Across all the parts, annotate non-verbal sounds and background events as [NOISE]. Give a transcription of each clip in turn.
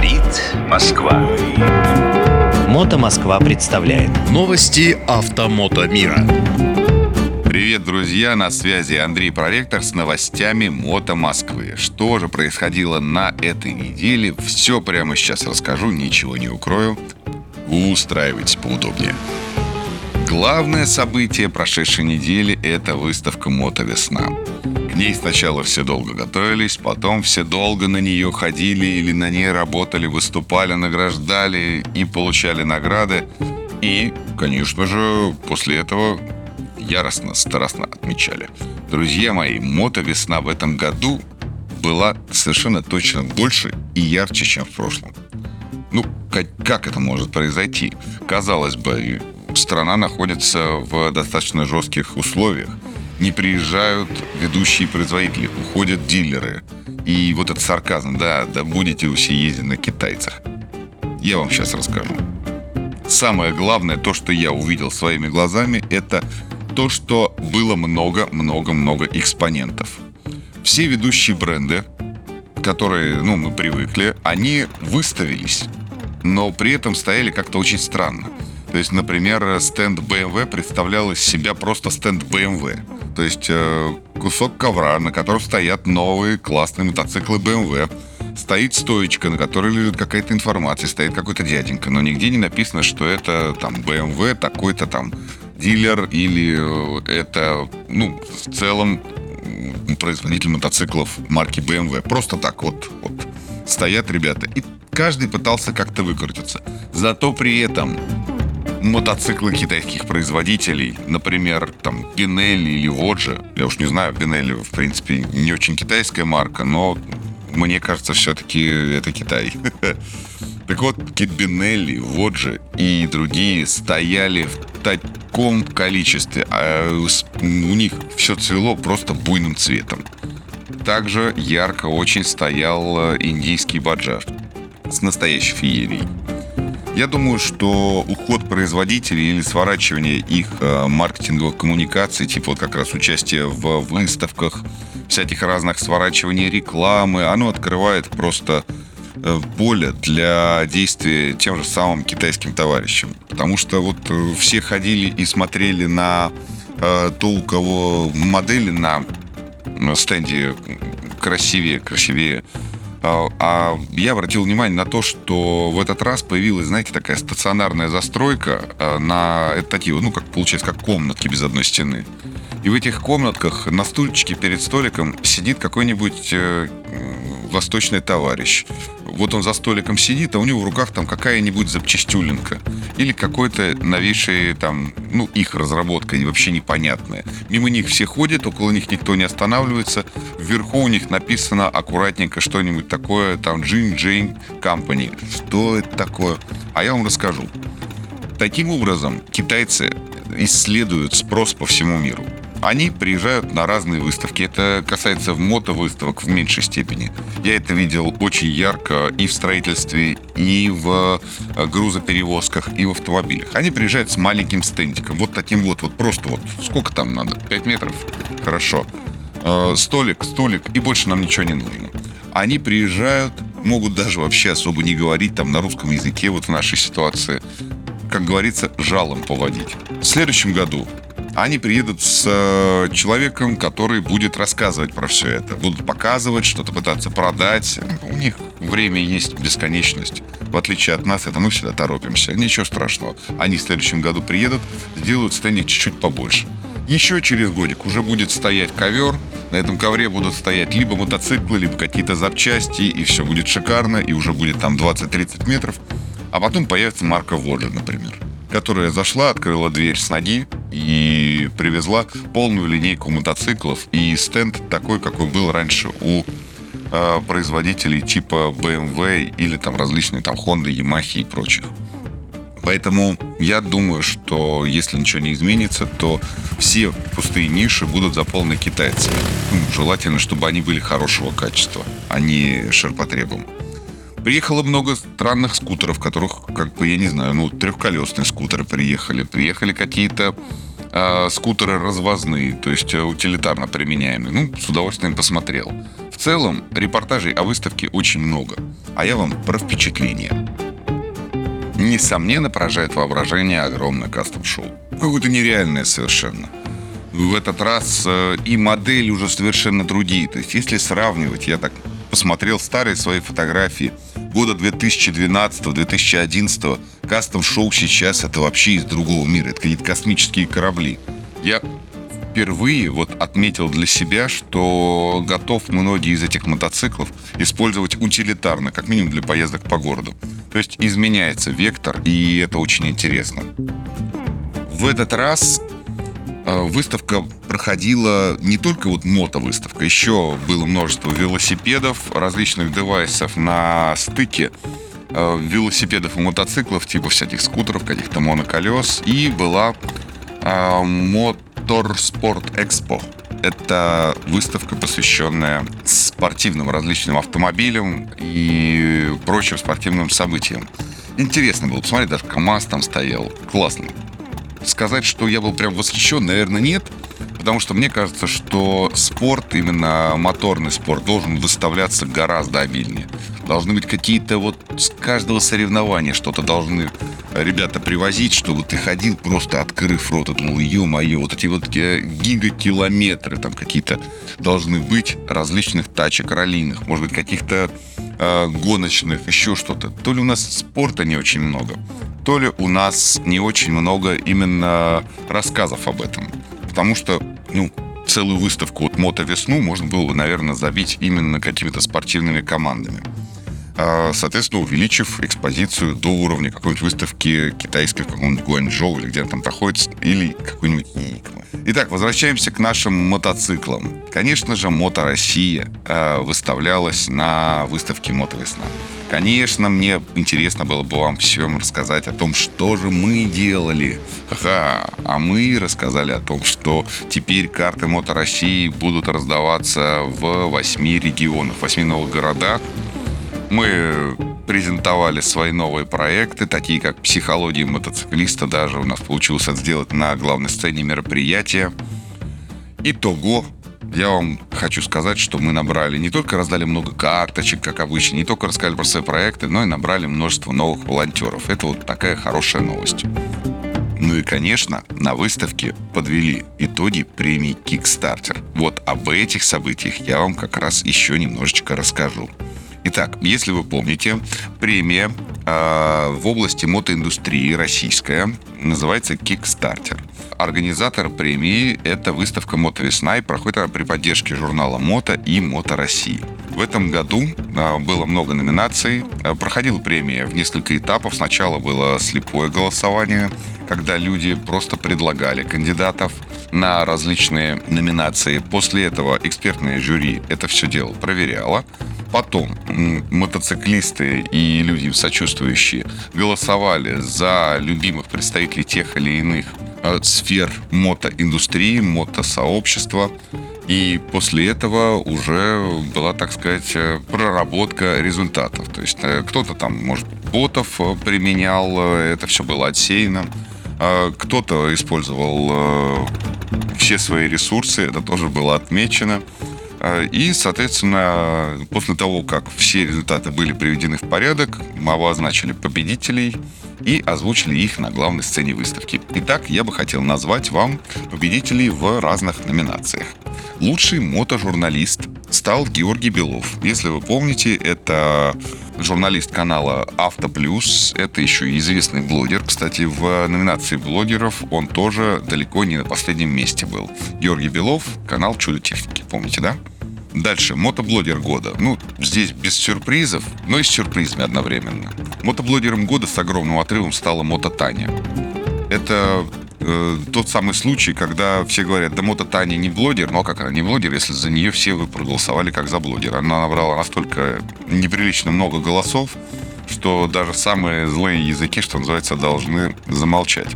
Говорит Москва. Мото Москва представляет Новости автомото мира. Привет, друзья! На связи Андрей Проректор с новостями Мото Москвы. Что же происходило на этой неделе? Все прямо сейчас расскажу, ничего не укрою. Устраивайтесь поудобнее. Главное событие прошедшей недели – это выставка «Мото Весна». К ней сначала все долго готовились, потом все долго на нее ходили или на ней работали, выступали, награждали и получали награды. И, конечно же, после этого яростно, страстно отмечали. Друзья мои, мото-весна в этом году была совершенно точно больше и ярче, чем в прошлом. Ну, как, как это может произойти? Казалось бы, страна находится в достаточно жестких условиях. Не приезжают ведущие производители, уходят дилеры. И вот этот сарказм, да, да будете вы все ездить на китайцах. Я вам сейчас расскажу. Самое главное, то, что я увидел своими глазами, это то, что было много-много-много экспонентов. Все ведущие бренды, которые, ну, мы привыкли, они выставились, но при этом стояли как-то очень странно. То есть, например, стенд BMW представлял из себя просто стенд BMW. То есть э, кусок ковра, на котором стоят новые классные мотоциклы BMW. Стоит стоечка, на которой лежит какая-то информация, стоит какой-то дяденька, но нигде не написано, что это там BMW, такой-то там дилер или э, это, ну, в целом производитель мотоциклов марки BMW. Просто так вот, вот стоят ребята. И каждый пытался как-то выкрутиться. Зато при этом мотоциклы китайских производителей, например, там Пинелли или Воджа, я уж не знаю, Пинелли, в принципе, не очень китайская марка, но мне кажется, все-таки это Китай. [LAUGHS] Так вот, Китбинелли, Воджи и другие стояли в таком количестве, а у них все цвело просто буйным цветом. Также ярко очень стоял э, индийский баджар с настоящей феерией. Я думаю, что уход производителей или сворачивание их э, маркетинговых коммуникаций, типа вот как раз участие в выставках, всяких разных сворачиваний рекламы, оно открывает просто э, поле для действия тем же самым китайским товарищам. Потому что вот э, все ходили и смотрели на э, то, у кого модели на стенде красивее, красивее, а, а я обратил внимание на то, что в этот раз появилась, знаете, такая стационарная застройка а, на такие, ну, как получается, как комнатки без одной стены. И в этих комнатках на стульчике перед столиком сидит какой-нибудь э, восточный товарищ. Вот он за столиком сидит, а у него в руках там какая-нибудь запчастюлинка. Или какой-то новейший там, ну, их разработка, вообще непонятная. Мимо них все ходят, около них никто не останавливается. Вверху у них написано аккуратненько что-нибудь такое, там, Джин Джейн Company. Что это такое? А я вам расскажу. Таким образом, китайцы исследуют спрос по всему миру они приезжают на разные выставки. Это касается мотовыставок в меньшей степени. Я это видел очень ярко и в строительстве, и в э, грузоперевозках, и в автомобилях. Они приезжают с маленьким стендиком. Вот таким вот, вот просто вот. Сколько там надо? 5 метров? Хорошо. Э, столик, столик, и больше нам ничего не нужно. Они приезжают, могут даже вообще особо не говорить там на русском языке, вот в нашей ситуации как говорится, жалом поводить. В следующем году они приедут с э, человеком, который будет рассказывать про все это. Будут показывать, что-то пытаться продать. У них время есть бесконечность. В отличие от нас, это мы всегда торопимся. Ничего страшного. Они в следующем году приедут, сделают стендик чуть-чуть побольше. Еще через годик уже будет стоять ковер. На этом ковре будут стоять либо мотоциклы, либо какие-то запчасти, и все будет шикарно, и уже будет там 20-30 метров. А потом появится марка Воджа, например которая зашла, открыла дверь с ноги и привезла полную линейку мотоциклов и стенд такой, какой был раньше у э, производителей типа BMW или там различные там Honda, Yamaha и прочих. Поэтому я думаю, что если ничего не изменится, то все пустые ниши будут заполнены китайцами. Ну, желательно, чтобы они были хорошего качества, а не ширпотребом. Приехало много странных скутеров, которых, как бы, я не знаю, ну, трехколесные скутеры приехали. Приехали какие-то э, скутеры развозные, то есть э, утилитарно применяемые. Ну, с удовольствием посмотрел. В целом, репортажей о выставке очень много, а я вам про впечатление. Несомненно, поражает воображение огромное кастом-шоу. Какое-то нереальное совершенно. В этот раз э, и модель уже совершенно другие. То есть, если сравнивать, я так посмотрел старые свои фотографии года 2012-2011, кастом-шоу сейчас это вообще из другого мира. Это какие-то космические корабли. Я впервые вот отметил для себя, что готов многие из этих мотоциклов использовать утилитарно, как минимум для поездок по городу. То есть изменяется вектор, и это очень интересно. В этот раз выставка проходила не только вот мотовыставка, еще было множество велосипедов, различных девайсов на стыке э, велосипедов и мотоциклов, типа всяких скутеров, каких-то моноколес, и была э, мод Motorsport Expo. Это выставка, посвященная спортивным различным автомобилям и прочим спортивным событиям. Интересно было посмотреть, даже КАМАЗ там стоял. Классно. Сказать, что я был прям восхищен, наверное, нет. Потому что мне кажется, что спорт, именно моторный спорт, должен выставляться гораздо обильнее. Должны быть какие-то вот с каждого соревнования что-то должны ребята привозить, чтобы ты ходил просто открыв рот. Это, мол, ё-моё, вот эти вот э, гигакилометры там какие-то должны быть различных тачек раллийных, может быть, каких-то э, гоночных, еще что-то. То ли у нас спорта не очень много, то ли у нас не очень много именно рассказов об этом. Потому что, ну, целую выставку вот «Мото-весну» можно было бы, наверное, забить именно какими-то спортивными командами. А, соответственно, увеличив экспозицию до уровня какой-нибудь выставки китайской в каком-нибудь Гуанчжоу или где она там проходит, или какой-нибудь Никма. Итак, возвращаемся к нашим мотоциклам. Конечно же, Мото Россия э, выставлялась на выставке Мото Весна. Конечно, мне интересно было бы вам всем рассказать о том, что же мы делали. Ха-ха. А мы рассказали о том, что теперь карты Мото России будут раздаваться в восьми регионах, восьми новых городах. Мы презентовали свои новые проекты, такие как «Психология мотоциклиста». Даже у нас получилось это сделать на главной сцене мероприятия. Итого, я вам хочу сказать, что мы набрали, не только раздали много карточек, как обычно, не только рассказали про свои проекты, но и набрали множество новых волонтеров. Это вот такая хорошая новость. Ну и, конечно, на выставке подвели итоги премии Kickstarter. Вот об этих событиях я вам как раз еще немножечко расскажу. Итак, если вы помните, премия э, в области мотоиндустрии российская называется Kickstarter. Организатор премии – это выставка «Мото Весна» и проходит она при поддержке журнала «Мото» и «Мото России». В этом году э, было много номинаций. Э, проходила премия в несколько этапов. Сначала было слепое голосование, когда люди просто предлагали кандидатов на различные номинации. После этого экспертное жюри это все дело проверяло. Потом мотоциклисты и люди сочувствующие голосовали за любимых представителей тех или иных э, сфер мотоиндустрии, мотосообщества. И после этого уже была, так сказать, э, проработка результатов. То есть э, кто-то там, может, ботов применял, это все было отсеяно. Кто-то использовал все свои ресурсы, это тоже было отмечено. А, и, соответственно, после того, как все результаты были приведены в порядок, мы обозначили победителей и озвучили их на главной сцене выставки. Итак, я бы хотел назвать вам победителей в разных номинациях. Лучший мотожурналист стал Георгий Белов. Если вы помните, это журналист канала Авто Плюс. Это еще и известный блогер. Кстати, в номинации блогеров он тоже далеко не на последнем месте был. Георгий Белов, канал Чудо техники. Помните, да? Дальше, мотоблогер года. Ну, здесь без сюрпризов, но и с сюрпризами одновременно. Мотоблогером года с огромным отрывом стала Мото Таня. Это э, тот самый случай, когда все говорят, да Мото Таня не блогер, но как она не блогер, если за нее все вы проголосовали как за блогера. Она набрала настолько неприлично много голосов, что даже самые злые языки, что называется, должны замолчать.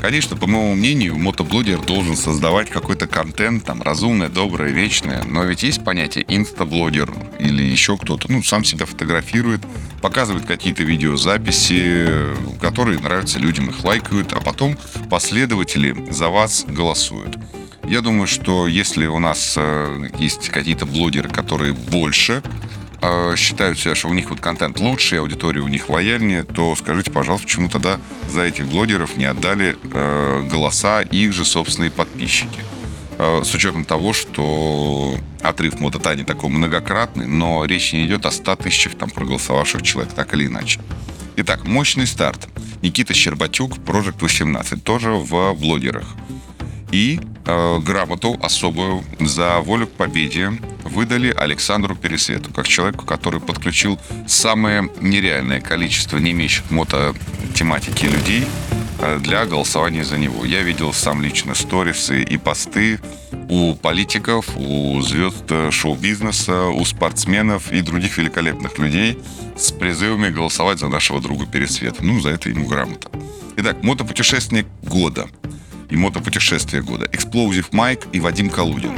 Конечно, по моему мнению, мотоблогер должен создавать какой-то контент, там, разумное, доброе, вечное. Но ведь есть понятие инстаблогер или еще кто-то, ну, сам себя фотографирует, показывает какие-то видеозаписи, которые нравятся людям, их лайкают, а потом последователи за вас голосуют. Я думаю, что если у нас э, есть какие-то блогеры, которые больше э, считают себя, что у них вот контент лучше, аудитория у них лояльнее, то скажите, пожалуйста, почему тогда за этих блогеров не отдали э, голоса их же собственные подписчики? Э, с учетом того, что отрыв мотота не такой многократный, но речь не идет о 100 тысячах там проголосовавших человек, так или иначе. Итак, мощный старт. Никита Щербатюк, Project 18, тоже в блогерах. И э, грамоту особую за волю к победе выдали Александру Пересвету, как человеку, который подключил самое нереальное количество не имеющих мототематики людей э, для голосования за него. Я видел сам лично сторисы и посты у политиков, у звезд э, шоу-бизнеса, у спортсменов и других великолепных людей с призывами голосовать за нашего друга Пересвета. Ну, за это ему грамота. Итак, мотопутешественник года – и мотопутешествие года. Эксплозив Майк и Вадим Калудин.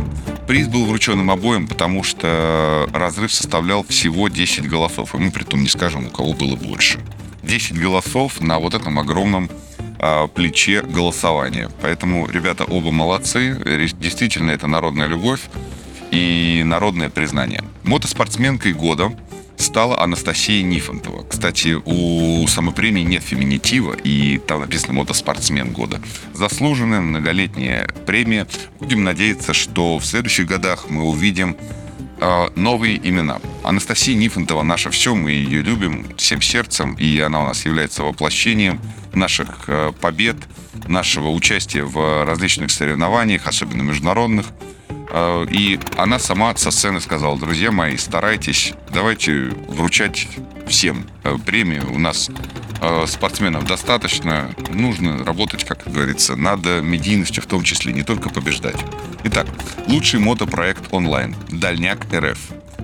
Приз был вручен им обоим, потому что разрыв составлял всего 10 голосов. И мы при том не скажем, у кого было больше. 10 голосов на вот этом огромном а, плече голосования. Поэтому ребята оба молодцы. Действительно, это народная любовь и народное признание. Мотоспортсменкой года стала Анастасия Нифонтова. Кстати, у самой премии нет феминитива, и там написано «Мотоспортсмен года». Заслуженная многолетняя премия. Будем надеяться, что в следующих годах мы увидим э, новые имена. Анастасия Нифонтова наше все, мы ее любим всем сердцем, и она у нас является воплощением наших э, побед, нашего участия в различных соревнованиях, особенно международных. Э, и она сама со сцены сказала, друзья мои, старайтесь, давайте вручать всем э, премию. У нас э, спортсменов достаточно, нужно работать, как говорится, над медийностью в том числе, не только побеждать. Итак, лучший мотопроект онлайн «Дальняк РФ».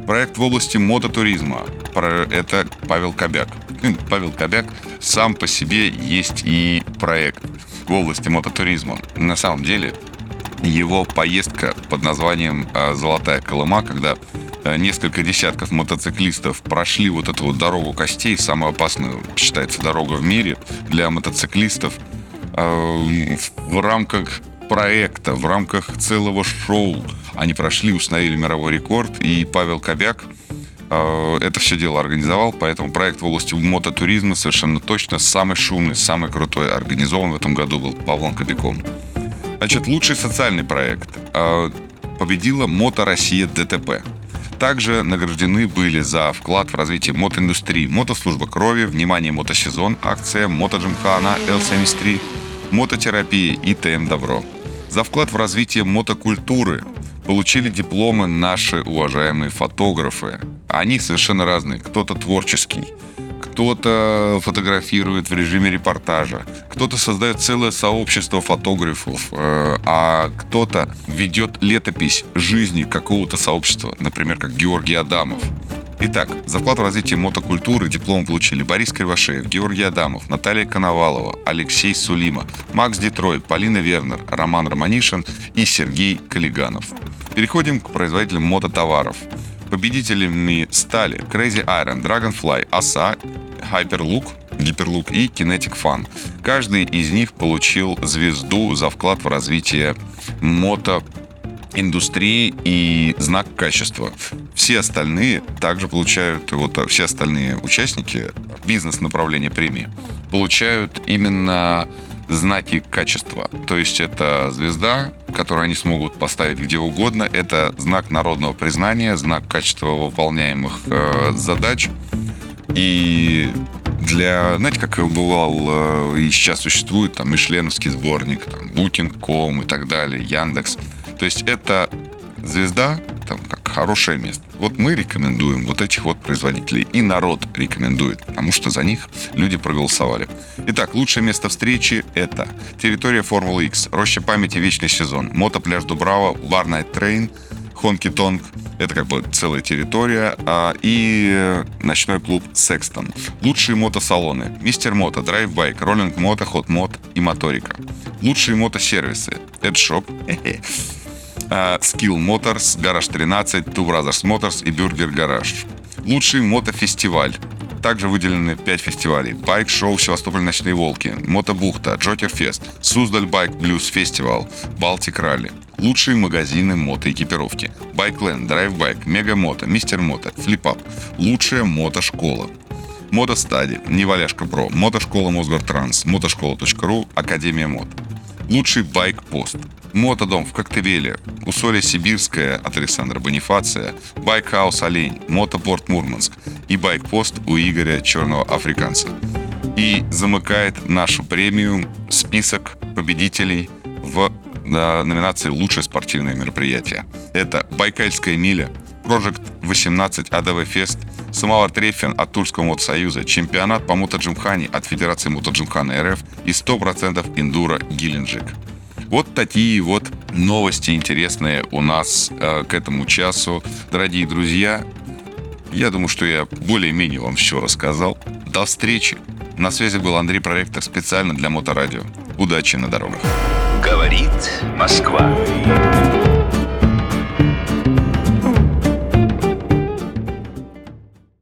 Проект в области мототуризма. Это Павел Кобяк. Ну, Павел Кобяк сам по себе есть и проект в области мототуризма. На самом деле его поездка под названием э, «Золотая Колыма», когда э, несколько десятков мотоциклистов прошли вот эту вот дорогу костей, самую опасную, считается, дорога в мире для мотоциклистов, э, в рамках проекта, в рамках целого шоу. Они прошли, установили мировой рекорд, и Павел Кобяк это все дело организовал, поэтому проект в области мототуризма совершенно точно самый шумный, самый крутой организован в этом году был Павлом Кобяком. Значит, лучший социальный проект а, победила Мото Россия ДТП. Также награждены были за вклад в развитие мотоиндустрии Мотослужба крови, Внимание мотосезон, акция Мотоджимхана L73, Мототерапия и ТМ Добро. За вклад в развитие мотокультуры получили дипломы наши уважаемые фотографы. Они совершенно разные. Кто-то творческий, кто-то фотографирует в режиме репортажа, кто-то создает целое сообщество фотографов, э, а кто-то ведет летопись жизни какого-то сообщества, например, как Георгий Адамов. Итак, за вклад в развитие мотокультуры диплом получили Борис Кривошеев, Георгий Адамов, Наталья Коновалова, Алексей Сулима, Макс Детрой, Полина Вернер, Роман Романишин и Сергей Калиганов. Переходим к производителям мототоваров. Победителями стали Crazy Iron, Dragonfly, Аса, Hyperlook, Hyperlook и Kinetic Fun. Каждый из них получил звезду за вклад в развитие мото индустрии и знак качества. Все остальные также получают, вот все остальные участники бизнес-направления премии получают именно знаки качества. То есть это звезда, которую они смогут поставить где угодно. Это знак народного признания, знак качества выполняемых э, задач. И для, знаете, как бывал э, и сейчас существует там Мишленовский сборник, там, Booking.com и так далее, Яндекс. То есть это звезда, там, как хорошее место. Вот мы рекомендуем вот этих вот производителей. И народ рекомендует, потому что за них люди проголосовали. Итак, лучшее место встречи – это территория Формулы X, Роща памяти Вечный сезон, Мотопляж Дубрава, War Train, Хонки Тонг, это как бы целая территория, а, и ночной клуб Секстон. Лучшие мотосалоны. Мистер Мото, Драйв Байк, Роллинг Мото, Хот Мод и Моторика. Лучшие мотосервисы. Эдшоп, [LAUGHS] Skill Motors, Гараж 13, Two Brothers Motors и Burger Garage. Лучший мотофестиваль. Также выделены 5 фестивалей. Байк-шоу «Севастополь. Ночные волки», «Мотобухта», «Joker Fest», «Суздаль Bike Blues Festival», «Baltic Rally». Лучшие магазины мотоэкипировки. Bikeland, DriveBike, Mega Moto, Mr. Moto, FlipUp. Лучшая мотошкола. MotoStudy, Неваляшка Pro, Мотошкола Мосгортранс, Мотошкола.ру, Академия Мод. Лучший байк-пост. Мотодом в Коктебеле, Усолье-Сибирское от Александра Бонифация, Bike House Олень, Мотопорт Мурманск и байк-пост у Игоря Черного Африканца. И замыкает нашу премию список победителей в на номинации «Лучшее спортивное мероприятие». Это «Байкальская миля», Project 18 ADV Fest, Самовар Трефин от Тульского мотосоюза, чемпионат по мотоджимхане от Федерации мотоджимхана РФ и 100% Enduro Геленджик. Вот такие вот новости интересные у нас э, к этому часу. Дорогие друзья, я думаю, что я более-менее вам все рассказал. До встречи. На связи был Андрей Проректор специально для Моторадио. Удачи на дорогах. Говорит Москва.